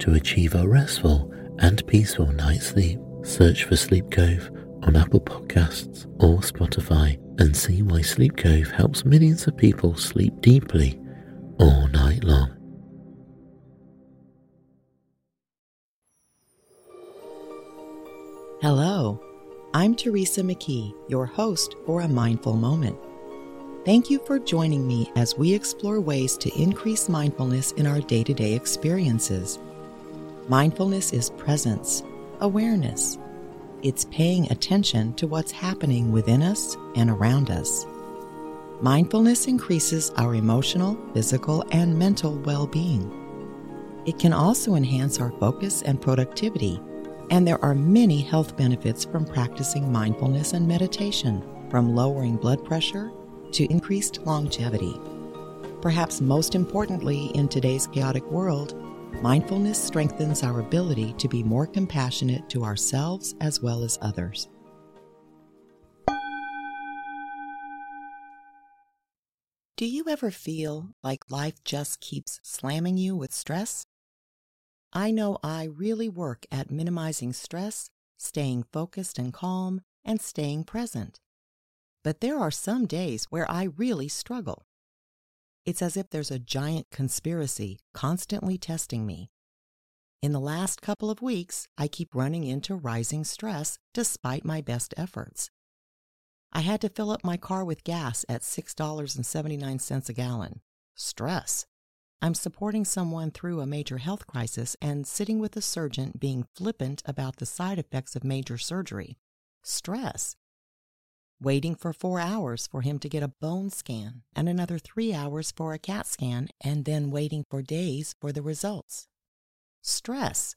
to achieve a restful and peaceful night's sleep. Search for Sleep Cove on Apple Podcasts or Spotify and see why Sleep Cove helps millions of people sleep deeply all night long. Hello, I'm Teresa McKee, your host for A Mindful Moment. Thank you for joining me as we explore ways to increase mindfulness in our day to day experiences. Mindfulness is presence, awareness. It's paying attention to what's happening within us and around us. Mindfulness increases our emotional, physical, and mental well being. It can also enhance our focus and productivity, and there are many health benefits from practicing mindfulness and meditation, from lowering blood pressure to increased longevity. Perhaps most importantly, in today's chaotic world, Mindfulness strengthens our ability to be more compassionate to ourselves as well as others. Do you ever feel like life just keeps slamming you with stress? I know I really work at minimizing stress, staying focused and calm, and staying present. But there are some days where I really struggle. It's as if there's a giant conspiracy constantly testing me. In the last couple of weeks, I keep running into rising stress despite my best efforts. I had to fill up my car with gas at $6.79 a gallon. Stress. I'm supporting someone through a major health crisis and sitting with a surgeon being flippant about the side effects of major surgery. Stress waiting for four hours for him to get a bone scan, and another three hours for a CAT scan, and then waiting for days for the results. Stress.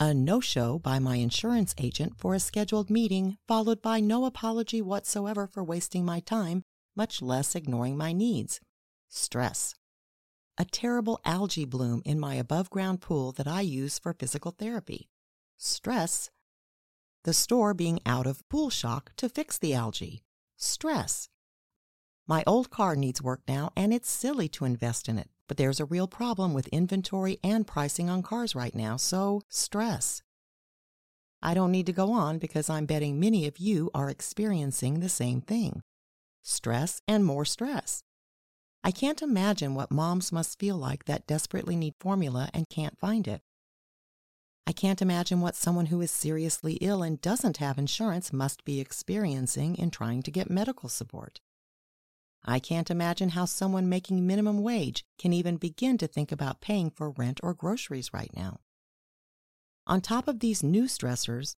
A no show by my insurance agent for a scheduled meeting, followed by no apology whatsoever for wasting my time, much less ignoring my needs. Stress. A terrible algae bloom in my above ground pool that I use for physical therapy. Stress the store being out of pool shock to fix the algae. Stress. My old car needs work now, and it's silly to invest in it, but there's a real problem with inventory and pricing on cars right now, so stress. I don't need to go on because I'm betting many of you are experiencing the same thing stress and more stress. I can't imagine what moms must feel like that desperately need formula and can't find it. I can't imagine what someone who is seriously ill and doesn't have insurance must be experiencing in trying to get medical support. I can't imagine how someone making minimum wage can even begin to think about paying for rent or groceries right now. On top of these new stressors,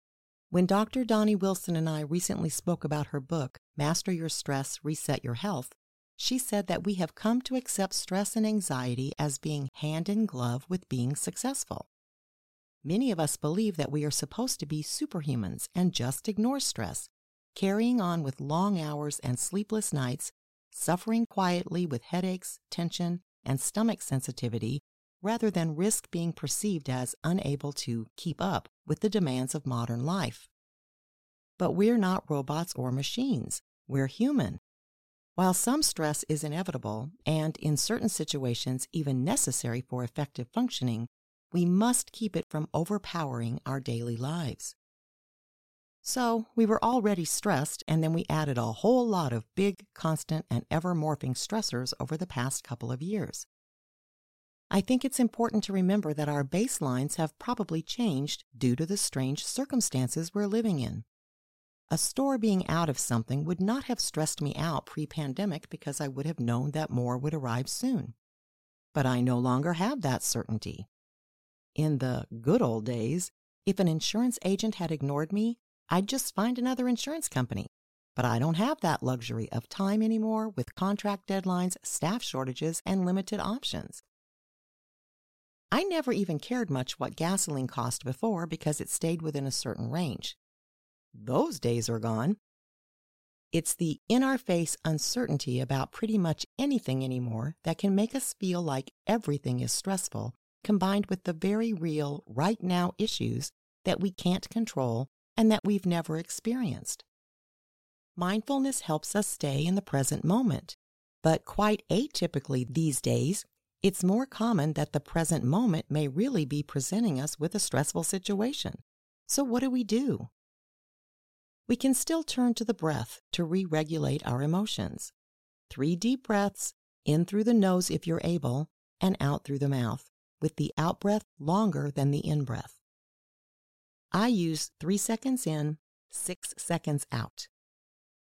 when Dr. Doni Wilson and I recently spoke about her book, Master Your Stress, Reset Your Health, she said that we have come to accept stress and anxiety as being hand in glove with being successful. Many of us believe that we are supposed to be superhumans and just ignore stress, carrying on with long hours and sleepless nights, suffering quietly with headaches, tension, and stomach sensitivity, rather than risk being perceived as unable to keep up with the demands of modern life. But we're not robots or machines, we're human. While some stress is inevitable and, in certain situations, even necessary for effective functioning, we must keep it from overpowering our daily lives. So we were already stressed, and then we added a whole lot of big, constant, and ever morphing stressors over the past couple of years. I think it's important to remember that our baselines have probably changed due to the strange circumstances we're living in. A store being out of something would not have stressed me out pre pandemic because I would have known that more would arrive soon. But I no longer have that certainty. In the good old days, if an insurance agent had ignored me, I'd just find another insurance company. But I don't have that luxury of time anymore with contract deadlines, staff shortages, and limited options. I never even cared much what gasoline cost before because it stayed within a certain range. Those days are gone. It's the in our face uncertainty about pretty much anything anymore that can make us feel like everything is stressful, combined with the very real, right now issues that we can't control and that we've never experienced. Mindfulness helps us stay in the present moment, but quite atypically these days, it's more common that the present moment may really be presenting us with a stressful situation. So, what do we do? we can still turn to the breath to re regulate our emotions. Three deep breaths in through the nose if you're able, and out through the mouth, with the out breath longer than the in breath. I use three seconds in, six seconds out.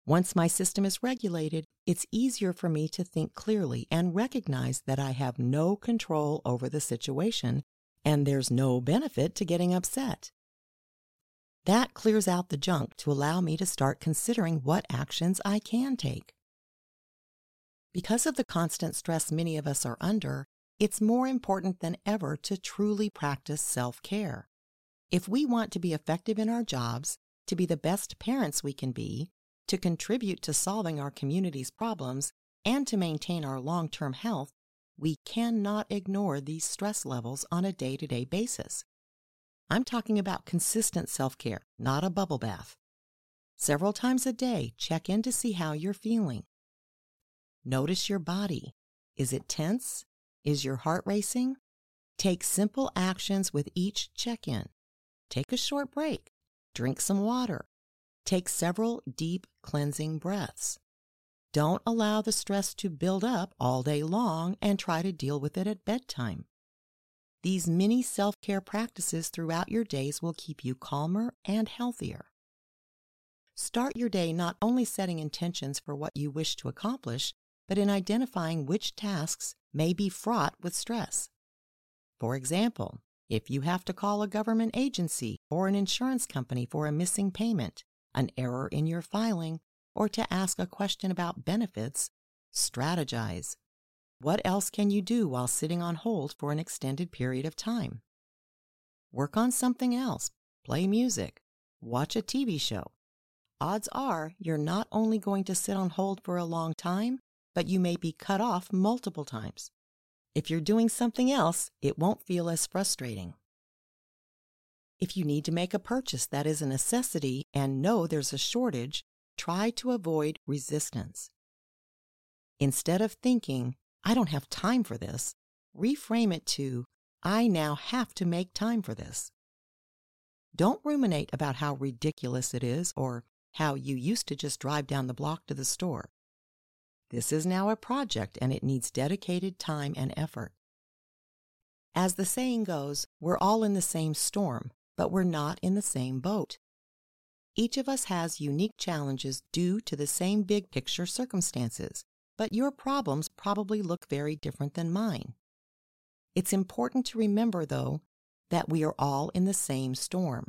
Once my system is regulated, it's easier for me to think clearly and recognize that I have no control over the situation and there's no benefit to getting upset. That clears out the junk to allow me to start considering what actions I can take. Because of the constant stress many of us are under, it's more important than ever to truly practice self care. If we want to be effective in our jobs, to be the best parents we can be, to contribute to solving our community's problems, and to maintain our long term health, we cannot ignore these stress levels on a day to day basis. I'm talking about consistent self care, not a bubble bath. Several times a day, check in to see how you're feeling. Notice your body. Is it tense? Is your heart racing? Take simple actions with each check in. Take a short break. Drink some water. Take several deep cleansing breaths. Don't allow the stress to build up all day long and try to deal with it at bedtime. These mini self care practices throughout your days will keep you calmer and healthier. Start your day not only setting intentions for what you wish to accomplish, but in identifying which tasks may be fraught with stress. For example, if you have to call a government agency or an insurance company for a missing payment, an error in your filing, or to ask a question about benefits, strategize. What else can you do while sitting on hold for an extended period of time? Work on something else, play music, watch a TV show. Odds are you're not only going to sit on hold for a long time, but you may be cut off multiple times. If you're doing something else, it won't feel as frustrating. If you need to make a purchase that is a necessity and know there's a shortage, try to avoid resistance. Instead of thinking, I don't have time for this, reframe it to, I now have to make time for this. Don't ruminate about how ridiculous it is or how you used to just drive down the block to the store. This is now a project and it needs dedicated time and effort. As the saying goes, we're all in the same storm, but we're not in the same boat. Each of us has unique challenges due to the same big picture circumstances, but your problems probably look very different than mine. It's important to remember, though, that we are all in the same storm.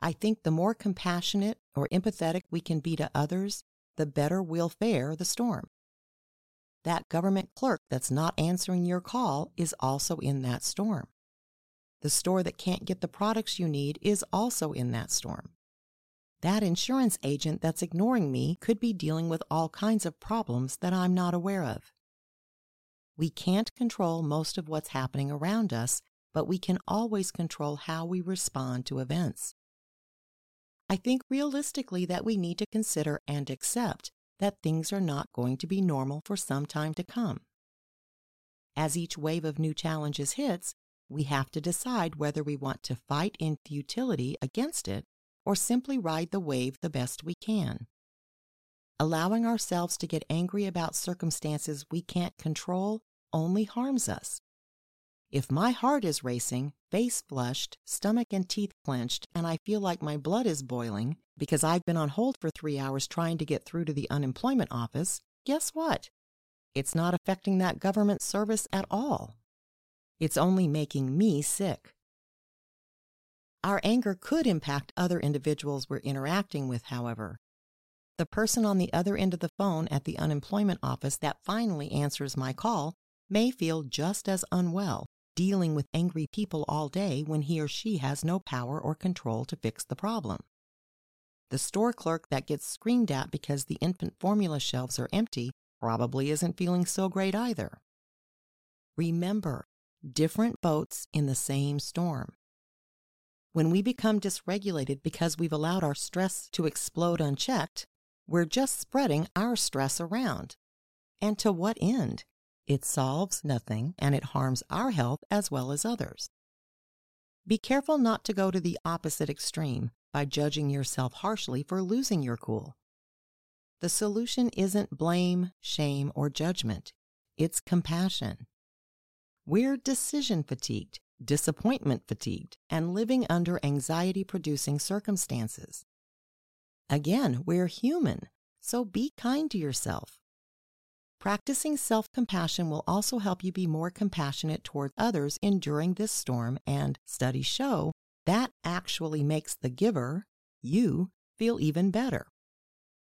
I think the more compassionate or empathetic we can be to others, the better we'll fare the storm. That government clerk that's not answering your call is also in that storm. The store that can't get the products you need is also in that storm. That insurance agent that's ignoring me could be dealing with all kinds of problems that I'm not aware of. We can't control most of what's happening around us, but we can always control how we respond to events. I think realistically that we need to consider and accept that things are not going to be normal for some time to come. As each wave of new challenges hits, we have to decide whether we want to fight in futility against it or simply ride the wave the best we can. Allowing ourselves to get angry about circumstances we can't control only harms us. If my heart is racing, face flushed, stomach and teeth clenched, and I feel like my blood is boiling because I've been on hold for three hours trying to get through to the unemployment office, guess what? It's not affecting that government service at all. It's only making me sick. Our anger could impact other individuals we're interacting with, however. The person on the other end of the phone at the unemployment office that finally answers my call may feel just as unwell dealing with angry people all day when he or she has no power or control to fix the problem. The store clerk that gets screamed at because the infant formula shelves are empty probably isn't feeling so great either. Remember, different boats in the same storm. When we become dysregulated because we've allowed our stress to explode unchecked, we're just spreading our stress around. And to what end? It solves nothing and it harms our health as well as others. Be careful not to go to the opposite extreme by judging yourself harshly for losing your cool. The solution isn't blame, shame, or judgment. It's compassion. We're decision fatigued, disappointment fatigued, and living under anxiety producing circumstances. Again, we're human, so be kind to yourself. Practicing self compassion will also help you be more compassionate toward others enduring this storm, and studies show that actually makes the giver, you, feel even better.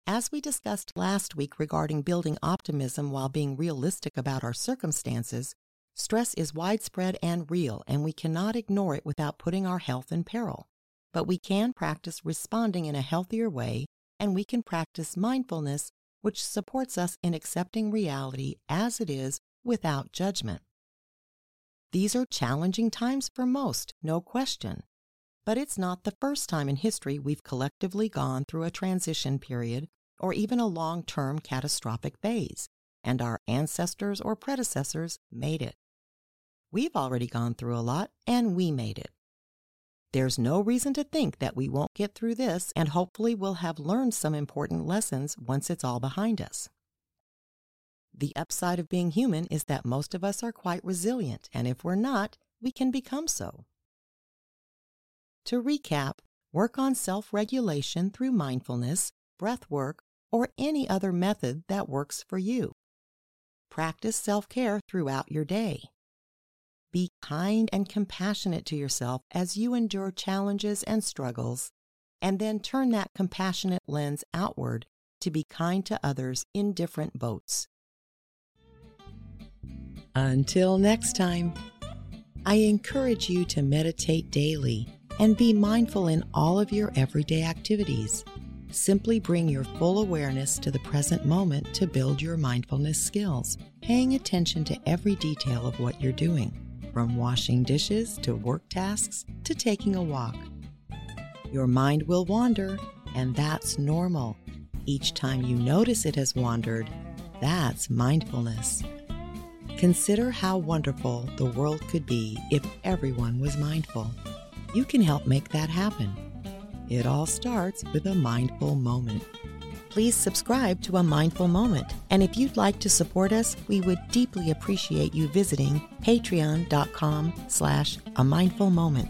As we discussed last week regarding building optimism while being realistic about our circumstances, stress is widespread and real, and we cannot ignore it without putting our health in peril. But we can practice responding in a healthier way, and we can practice mindfulness which supports us in accepting reality as it is without judgment. These are challenging times for most, no question. But it's not the first time in history we've collectively gone through a transition period or even a long term catastrophic phase, and our ancestors or predecessors made it. We've already gone through a lot, and we made it. There's no reason to think that we won't get through this, and hopefully we'll have learned some important lessons once it's all behind us. The upside of being human is that most of us are quite resilient, and if we're not, we can become so. To recap, work on self regulation through mindfulness, breath work, or any other method that works for you. Practice self care throughout your day. Be kind and compassionate to yourself as you endure challenges and struggles, and then turn that compassionate lens outward to be kind to others in different boats. Until next time, I encourage you to meditate daily and be mindful in all of your everyday activities. Simply bring your full awareness to the present moment to build your mindfulness skills, paying attention to every detail of what you're doing from washing dishes to work tasks to taking a walk. Your mind will wander, and that's normal. Each time you notice it has wandered, that's mindfulness. Consider how wonderful the world could be if everyone was mindful. You can help make that happen. It all starts with a mindful moment please subscribe to A Mindful Moment. And if you'd like to support us, we would deeply appreciate you visiting patreon.com slash a mindful moment.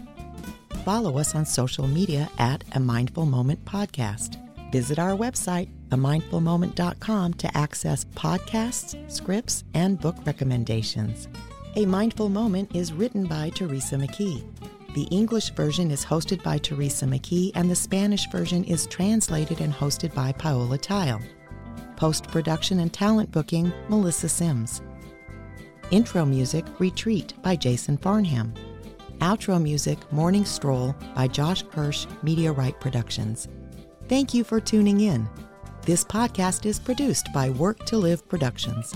Follow us on social media at A Mindful Moment Podcast. Visit our website, amindfulmoment.com, to access podcasts, scripts, and book recommendations. A Mindful Moment is written by Teresa McKee. The English version is hosted by Teresa McKee, and the Spanish version is translated and hosted by Paola Theil. Post production and talent booking, Melissa Sims. Intro music, Retreat by Jason Farnham. Outro music, Morning Stroll by Josh Kirsch, Media Right Productions. Thank you for tuning in. This podcast is produced by Work to Live Productions.